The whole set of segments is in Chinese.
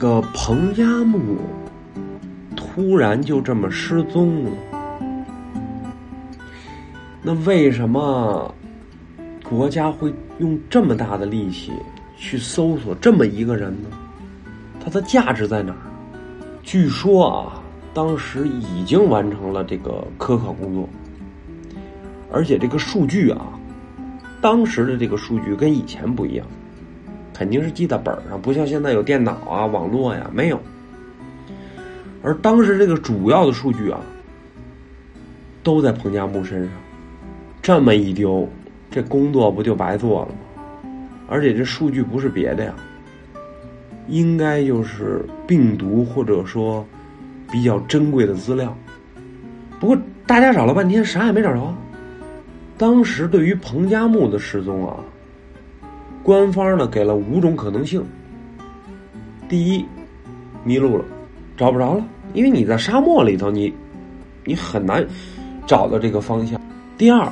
这个彭加木突然就这么失踪了，那为什么国家会用这么大的力气去搜索这么一个人呢？他的价值在哪儿？据说啊，当时已经完成了这个科考工作，而且这个数据啊，当时的这个数据跟以前不一样。肯定是记在本上，不像现在有电脑啊、网络呀，没有。而当时这个主要的数据啊，都在彭加木身上，这么一丢，这工作不就白做了吗？而且这数据不是别的呀，应该就是病毒或者说比较珍贵的资料。不过大家找了半天，啥也没找着。当时对于彭加木的失踪啊。官方呢给了五种可能性。第一，迷路了，找不着了，因为你在沙漠里头，你你很难找到这个方向。第二，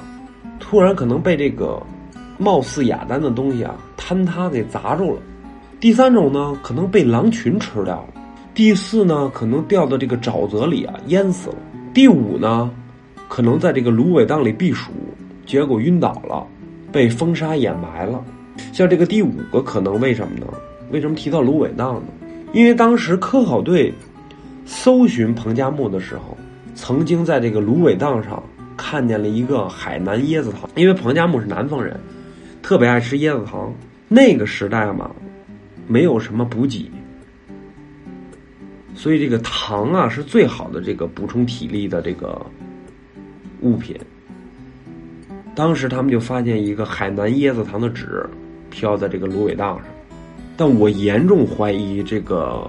突然可能被这个貌似雅丹的东西啊坍塌给砸住了。第三种呢，可能被狼群吃掉了。第四呢，可能掉到这个沼泽里啊淹死了。第五呢，可能在这个芦苇荡里避暑，结果晕倒了，被风沙掩埋了。像这个第五个可能，为什么呢？为什么提到芦苇荡呢？因为当时科考队搜寻彭加木的时候，曾经在这个芦苇荡上看见了一个海南椰子糖。因为彭加木是南方人，特别爱吃椰子糖。那个时代嘛，没有什么补给，所以这个糖啊是最好的这个补充体力的这个物品。当时他们就发现一个海南椰子糖的纸。飘在这个芦苇荡上，但我严重怀疑这个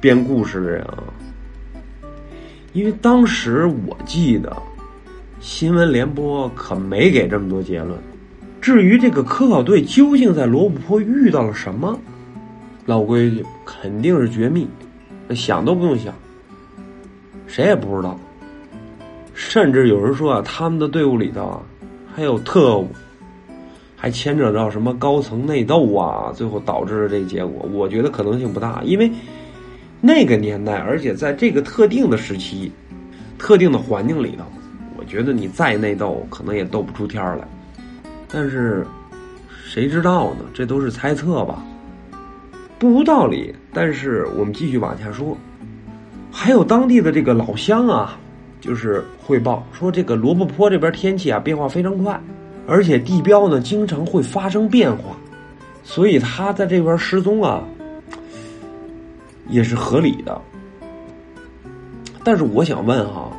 编故事的人啊，因为当时我记得新闻联播可没给这么多结论。至于这个科考队究竟在罗布泊遇到了什么，老规矩肯定是绝密，想都不用想，谁也不知道。甚至有人说啊，他们的队伍里头啊还有特务。还牵扯到什么高层内斗啊？最后导致了这结果，我觉得可能性不大，因为那个年代，而且在这个特定的时期、特定的环境里头，我觉得你再内斗，可能也斗不出天来。但是谁知道呢？这都是猜测吧，不无道理。但是我们继续往下说，还有当地的这个老乡啊，就是汇报说，这个罗布泊这边天气啊变化非常快。而且地标呢，经常会发生变化，所以他在这边失踪啊，也是合理的。但是我想问哈，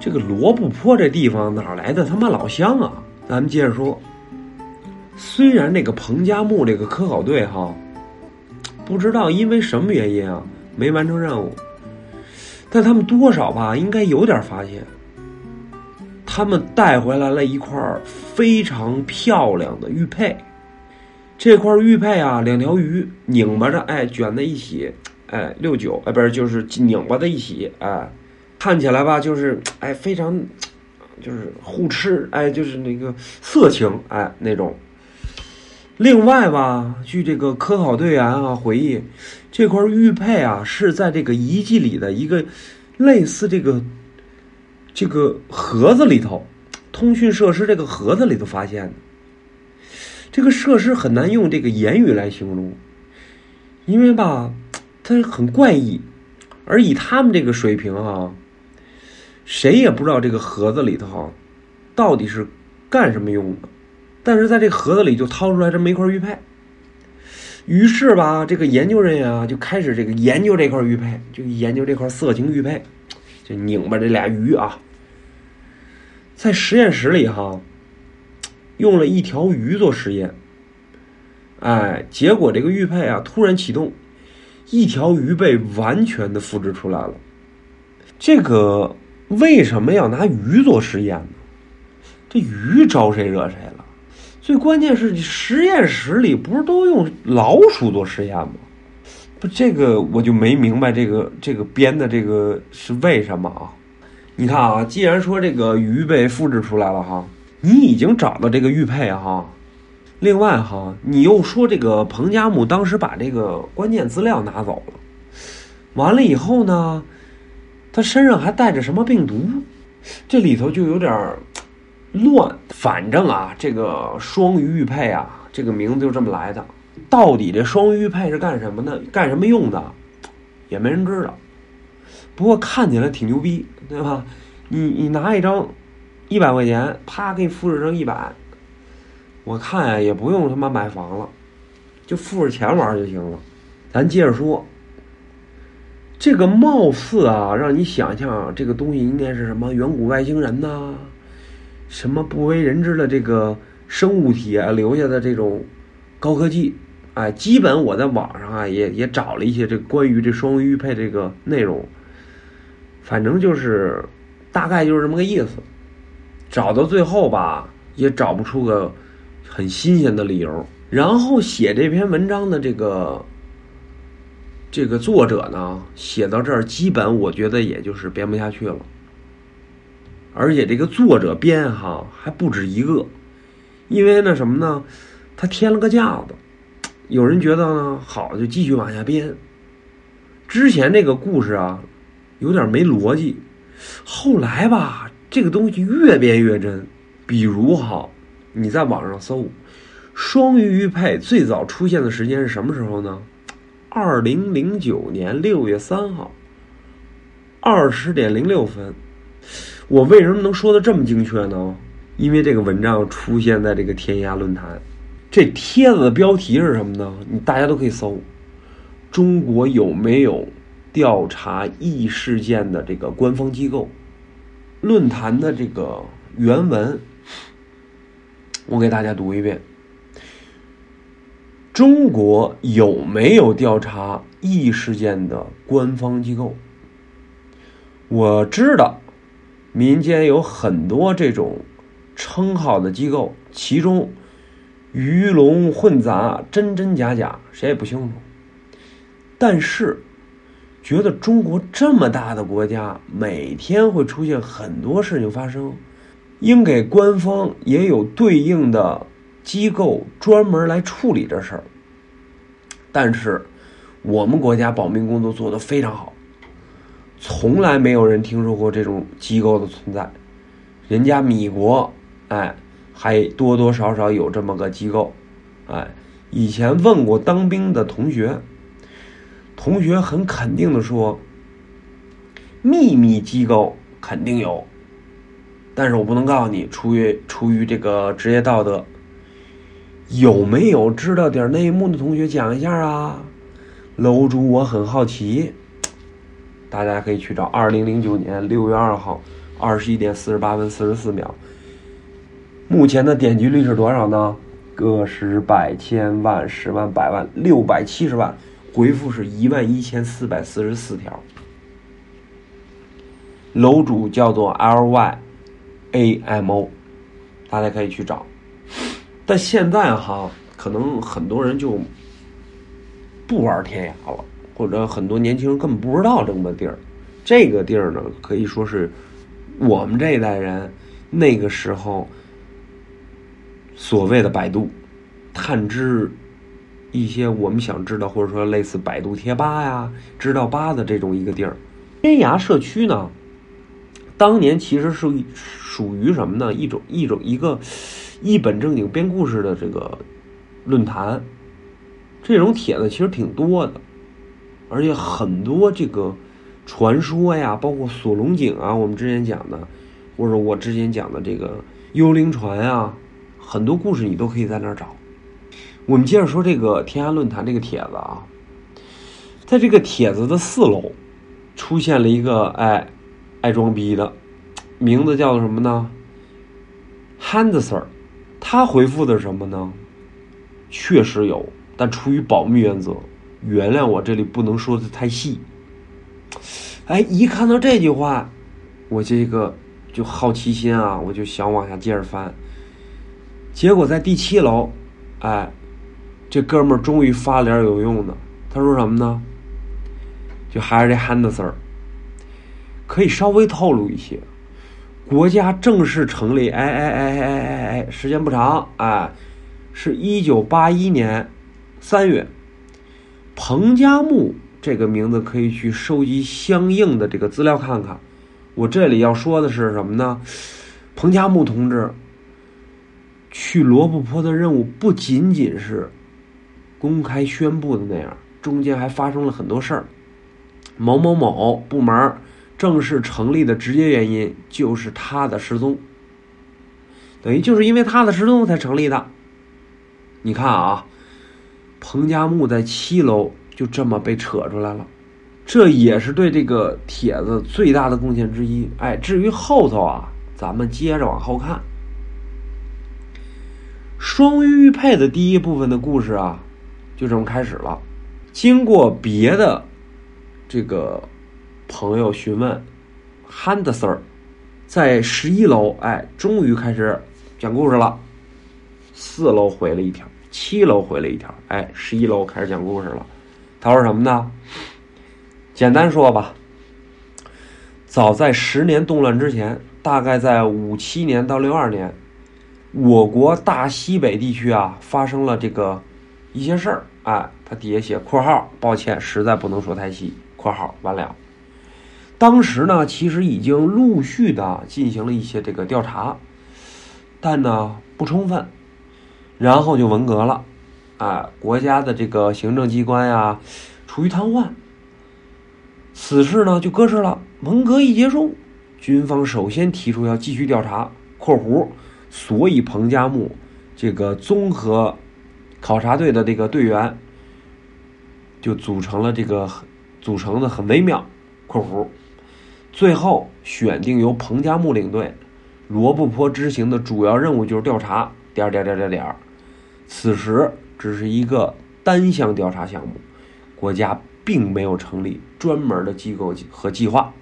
这个罗布泊这地方哪来的他妈老乡啊？咱们接着说，虽然那个彭加木这个科考队哈，不知道因为什么原因啊没完成任务，但他们多少吧应该有点发现。他们带回来了一块非常漂亮的玉佩，这块玉佩啊，两条鱼拧巴着，哎，卷在一起，哎，六九，哎，不是，就是拧巴在一起，哎，看起来吧，就是哎，非常，就是互吃，哎，就是那个色情，哎，那种。另外吧，据这个科考队员啊回忆，这块玉佩啊是在这个遗迹里的一个类似这个。这个盒子里头，通讯设施这个盒子里头发现的，这个设施很难用这个言语来形容，因为吧，它很怪异，而以他们这个水平啊，谁也不知道这个盒子里头哈，到底是干什么用的，但是在这盒子里就掏出来这么一块玉佩，于是吧，这个研究人员啊就开始这个研究这块玉佩，就研究这块色情玉佩。拧巴这俩鱼啊，在实验室里哈，用了一条鱼做实验，哎，结果这个玉佩啊突然启动，一条鱼被完全的复制出来了。这个为什么要拿鱼做实验呢？这鱼招谁惹谁了？最关键是你实验室里不是都用老鼠做实验吗？不，这个我就没明白，这个这个编的这个是为什么啊？你看啊，既然说这个鱼被复制出来了哈，你已经找到这个玉佩哈，另外哈，你又说这个彭加木当时把这个关键资料拿走了，完了以后呢，他身上还带着什么病毒？这里头就有点乱。反正啊，这个双鱼玉佩啊，这个名字就这么来的。到底这双鱼玉佩是干什么的？干什么用的？也没人知道。不过看起来挺牛逼，对吧？你你拿一张一百块钱，啪给你复制成一百。我看呀，也不用他妈买房了，就付着钱玩就行了。咱接着说，这个貌似啊，让你想象这个东西应该是什么远古外星人呐，什么不为人知的这个生物体啊留下的这种高科技。哎，基本我在网上啊也也找了一些这关于这双鱼玉佩这个内容，反正就是大概就是这么个意思。找到最后吧，也找不出个。很新鲜的理由，然后写这篇文章的这个这个作者呢，写到这儿，基本我觉得也就是编不下去了。而且这个作者编哈还不止一个，因为那什么呢，他添了个架子。有人觉得呢好，就继续往下编。之前这个故事啊，有点没逻辑，后来吧，这个东西越编越真。比如哈。你在网上搜“双鱼玉佩”最早出现的时间是什么时候呢？二零零九年六月三号，二十点零六分。我为什么能说的这么精确呢？因为这个文章出现在这个天涯论坛，这帖子的标题是什么呢？你大家都可以搜“中国有没有调查异事件的这个官方机构”。论坛的这个原文。我给大家读一遍：中国有没有调查异事件的官方机构？我知道，民间有很多这种称号的机构，其中鱼龙混杂，真真假假，谁也不清楚。但是，觉得中国这么大的国家，每天会出现很多事情发生。应给官方也有对应的机构专门来处理这事儿，但是我们国家保密工作做得非常好，从来没有人听说过这种机构的存在。人家米国，哎，还多多少少有这么个机构，哎，以前问过当兵的同学，同学很肯定的说，秘密机构肯定有。但是我不能告诉你，出于出于这个职业道德，有没有知道点内幕的同学讲一下啊？楼主，我很好奇，大家可以去找二零零九年六月二号二十一点四十八分四十四秒。目前的点击率是多少呢？个十百千万十万百万六百七十万，回复是一万一千四百四十四条。楼主叫做 L Y。A M O，大家可以去找，但现在哈，可能很多人就不玩天涯了，或者很多年轻人根本不知道这么个地儿。这个地儿呢，可以说是我们这一代人那个时候所谓的百度，探知一些我们想知道，或者说类似百度贴吧呀、知道吧的这种一个地儿。天涯社区呢，当年其实是。属于什么呢？一种一种一个一本正经编故事的这个论坛，这种帖子其实挺多的，而且很多这个传说呀，包括锁龙井啊，我们之前讲的，或者我之前讲的这个幽灵船啊，很多故事你都可以在那儿找。我们接着说这个天涯论坛这个帖子啊，在这个帖子的四楼出现了一个哎爱装逼的。名字叫做什么呢？Handsir，他回复的什么呢？确实有，但出于保密原则，原谅我这里不能说的太细。哎，一看到这句话，我这个就好奇心啊，我就想往下接着翻。结果在第七楼，哎，这哥们儿终于发了点有用的。他说什么呢？就还是这 Handsir，可以稍微透露一些。国家正式成立，哎哎哎哎哎哎，时间不长，哎，是一九八一年三月，彭加木这个名字可以去收集相应的这个资料看看。我这里要说的是什么呢？彭加木同志去罗布泊的任务不仅仅是公开宣布的那样，中间还发生了很多事儿。某某某部门正式成立的直接原因就是他的失踪，等于就是因为他的失踪才成立的。你看啊，彭加木在七楼就这么被扯出来了。这也是对这个帖子最大的贡献之一。哎，至于后头啊，咱们接着往后看。双玉玉佩的第一部分的故事啊，就这么开始了。经过别的这个朋友询问，汉德森儿在十一楼，哎，终于开始讲故事了。四楼回了一条，七楼回了一条，哎，十一楼开始讲故事了。他说什么呢？简单说吧，早在十年动乱之前，大概在五七年到六二年，我国大西北地区啊发生了这个一些事儿。哎，他底下写括号，抱歉，实在不能说太细。括号完了。当时呢，其实已经陆续的进行了一些这个调查，但呢不充分，然后就文革了。哎，国家的这个行政机关呀，处于瘫痪。此事呢就搁置了。文革一结束，军方首先提出要继续调查（括弧），所以彭加木这个综合考察队的这个队员就组成了这个组成的很微妙（括弧）。最后选定由彭加木领队，罗布泊执行的主要任务就是调查点点点点点。此时只是一个单项调查项目，国家。并没有成立专门的机构和计划。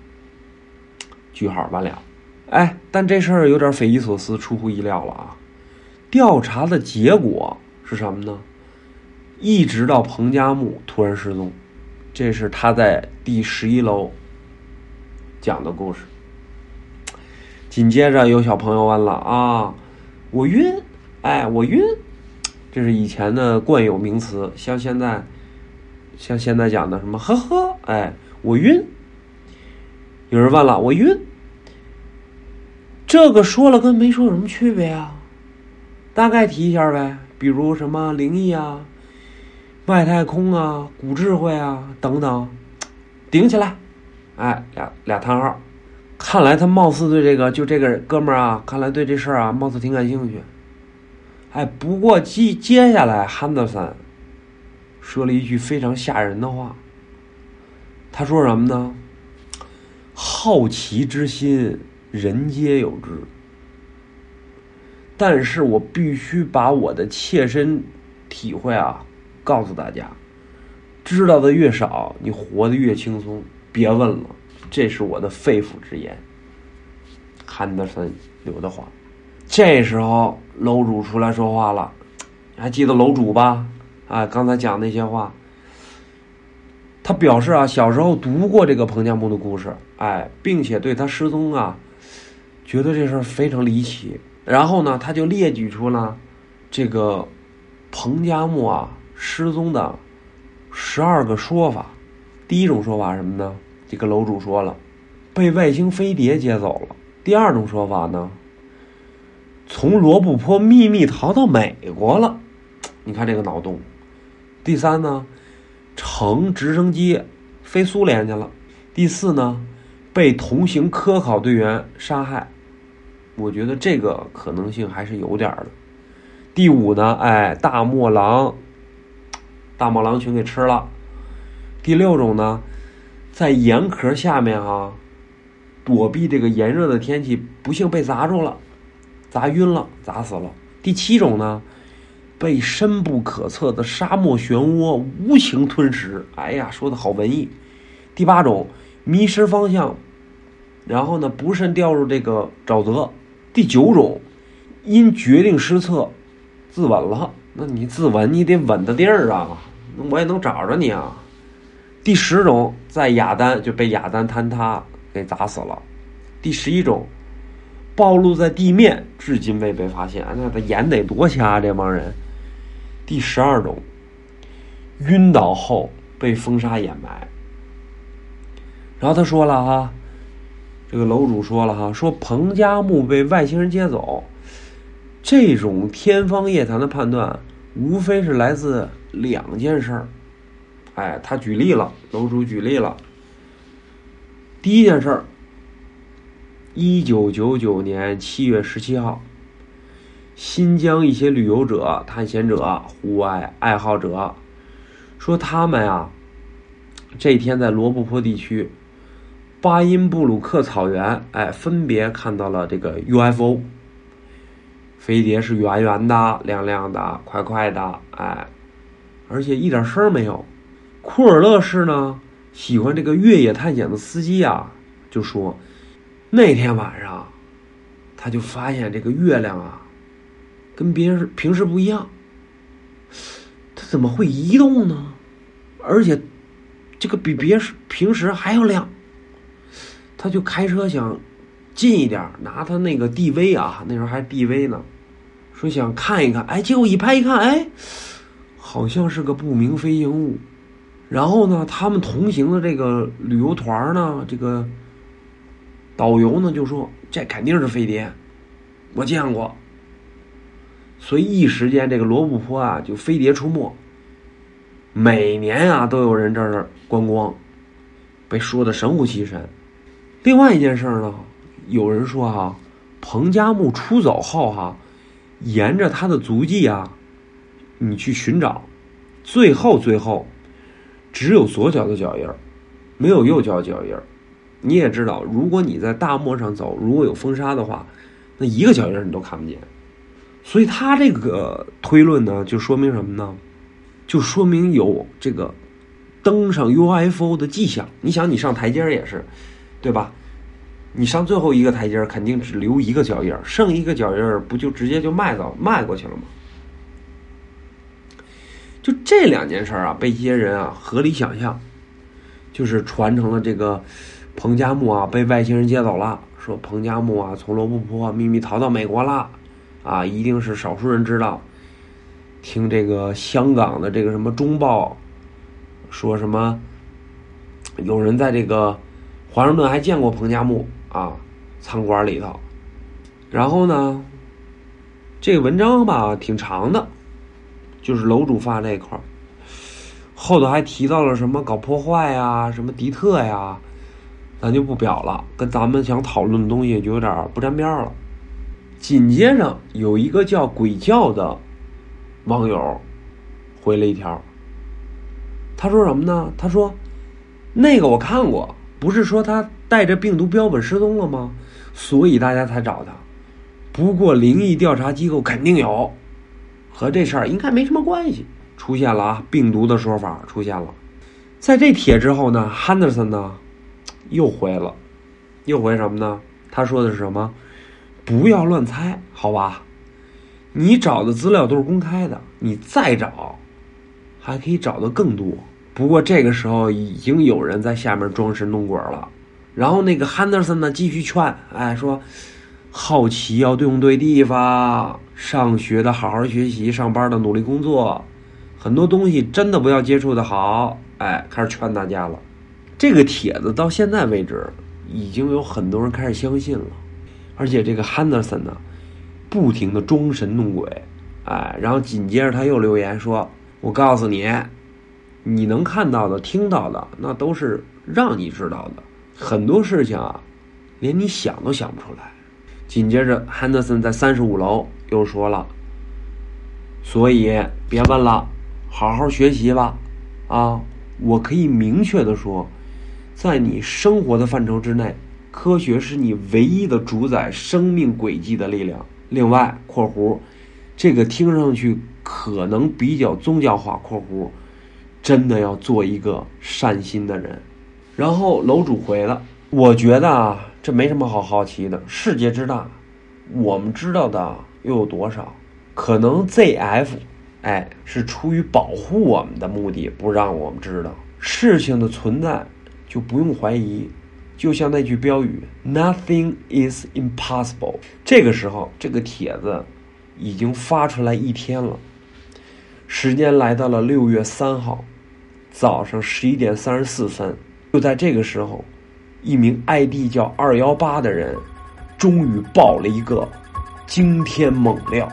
句号完了，哎，但这事儿有点匪夷所思，出乎意料了啊！调查的结果是什么呢？一直到彭加木突然失踪，这是他在第十一楼讲的故事。紧接着有小朋友问了啊，我晕，哎，我晕，这是以前的惯有名词，像现在。像现在讲的什么呵呵，哎，我晕。有人问了，我晕，这个说了跟没说有什么区别啊？大概提一下呗，比如什么灵异啊、外太空啊、古智慧啊等等，顶起来，哎，俩俩叹号。看来他貌似对这个，就这个哥们儿啊，看来对这事儿啊，貌似挺感兴趣。哎，不过接接下来汉德森。说了一句非常吓人的话。他说什么呢？好奇之心，人皆有之。但是我必须把我的切身体会啊，告诉大家。知道的越少，你活得越轻松。别问了，这是我的肺腑之言。汉德森刘德华。这时候楼主出来说话了，还记得楼主吧？啊，刚才讲那些话，他表示啊，小时候读过这个彭加木的故事，哎，并且对他失踪啊，觉得这事儿非常离奇。然后呢，他就列举出了这个彭加木啊失踪的十二个说法。第一种说法什么呢？这个楼主说了，被外星飞碟接走了。第二种说法呢，从罗布泊秘密逃到美国了。你看这个脑洞。第三呢，乘直升机飞苏联去了。第四呢，被同行科考队员杀害。我觉得这个可能性还是有点的。第五呢，哎，大漠狼，大漠狼群给吃了。第六种呢，在盐壳下面哈，躲避这个炎热的天气，不幸被砸住了，砸晕了，砸死了。第七种呢？被深不可测的沙漠漩涡无情吞噬。哎呀，说的好文艺。第八种，迷失方向，然后呢，不慎掉入这个沼泽。第九种，因决定失策，自刎了。那你自刎，你得稳的地儿啊，那我也能找着你啊。第十种，在雅丹就被雅丹坍塌给砸死了。第十一种，暴露在地面，至今未被发现。那他眼得多瞎，这帮人。第十二种，晕倒后被风沙掩埋。然后他说了哈，这个楼主说了哈，说彭加木被外星人接走，这种天方夜谭的判断，无非是来自两件事儿。哎，他举例了，楼主举例了。第一件事儿，一九九九年七月十七号，新疆一些旅游者、探险者、户外爱好者说，他们啊，这天在罗布泊地区、巴音布鲁克草原，哎，分别看到了这个 UFO 飞碟，是圆圆的、亮亮的、快快的，哎，而且一点声儿没有。库尔勒市呢？喜欢这个越野探险的司机啊，就说那天晚上，他就发现这个月亮啊，跟别人平时不一样。它怎么会移动呢？而且这个比别时平时还要亮。他就开车想近一点，拿他那个 DV 啊，那时候还 DV 呢，说想看一看。哎，结果一拍一看，哎，好像是个不明飞行物。然后呢，他们同行的这个旅游团呢，这个导游呢就说：“这肯定是飞碟，我见过。”所以一时间，这个罗布泊啊就飞碟出没。每年啊都有人这儿观光，被说的神乎其神。另外一件事呢，有人说哈，彭加木出走后哈，沿着他的足迹啊，你去寻找，最后最后。只有左脚的脚印儿，没有右脚脚印儿。你也知道，如果你在大漠上走，如果有风沙的话，那一个脚印儿你都看不见。所以他这个推论呢，就说明什么呢？就说明有这个登上 UFO 的迹象。你想，你上台阶儿也是，对吧？你上最后一个台阶儿，肯定只留一个脚印儿，剩一个脚印儿不就直接就迈到迈过去了吗？就这两件事儿啊，被一些人啊合理想象，就是传承了这个彭加木啊被外星人接走了，说彭加木啊从罗布泊秘密逃到美国了，啊，一定是少数人知道。听这个香港的这个什么中报说什么，有人在这个华盛顿还见过彭加木啊餐馆里头，然后呢，这个文章吧挺长的。就是楼主发这块儿，后头还提到了什么搞破坏呀，什么迪特呀，咱就不表了，跟咱们想讨论的东西就有点不沾边了。紧接着有一个叫鬼叫的网友回了一条，他说什么呢？他说那个我看过，不是说他带着病毒标本失踪了吗？所以大家才找他。不过灵异调查机构肯定有。和这事儿应该没什么关系。出现了啊，病毒的说法出现了。在这帖之后呢，汉德森呢又回了，又回什么呢？他说的是什么？不要乱猜，好吧？你找的资料都是公开的，你再找还可以找到更多。不过这个时候已经有人在下面装神弄鬼了。然后那个汉德森呢继续劝，哎，说好奇要用对地方。上学的好好学习，上班的努力工作，很多东西真的不要接触的好。哎，开始劝大家了。这个帖子到现在为止，已经有很多人开始相信了。而且这个 Henderson 呢，不停的装神弄鬼，哎，然后紧接着他又留言说：“我告诉你，你能看到的、听到的，那都是让你知道的。很多事情啊，连你想都想不出来。”紧接着汉德森在三十五楼。又说了，所以别问了，好好学习吧，啊！我可以明确的说，在你生活的范畴之内，科学是你唯一的主宰生命轨迹的力量。另外（括弧）这个听上去可能比较宗教化（括弧），真的要做一个善心的人。然后楼主回了，我觉得啊，这没什么好好奇的，世界之大，我们知道的。又有多少？可能 ZF，哎，是出于保护我们的目的，不让我们知道事情的存在，就不用怀疑。就像那句标语：“Nothing is impossible。”这个时候，这个帖子已经发出来一天了，时间来到了六月三号早上十一点三十四分，就在这个时候，一名 ID 叫二幺八的人终于爆了一个惊天猛料。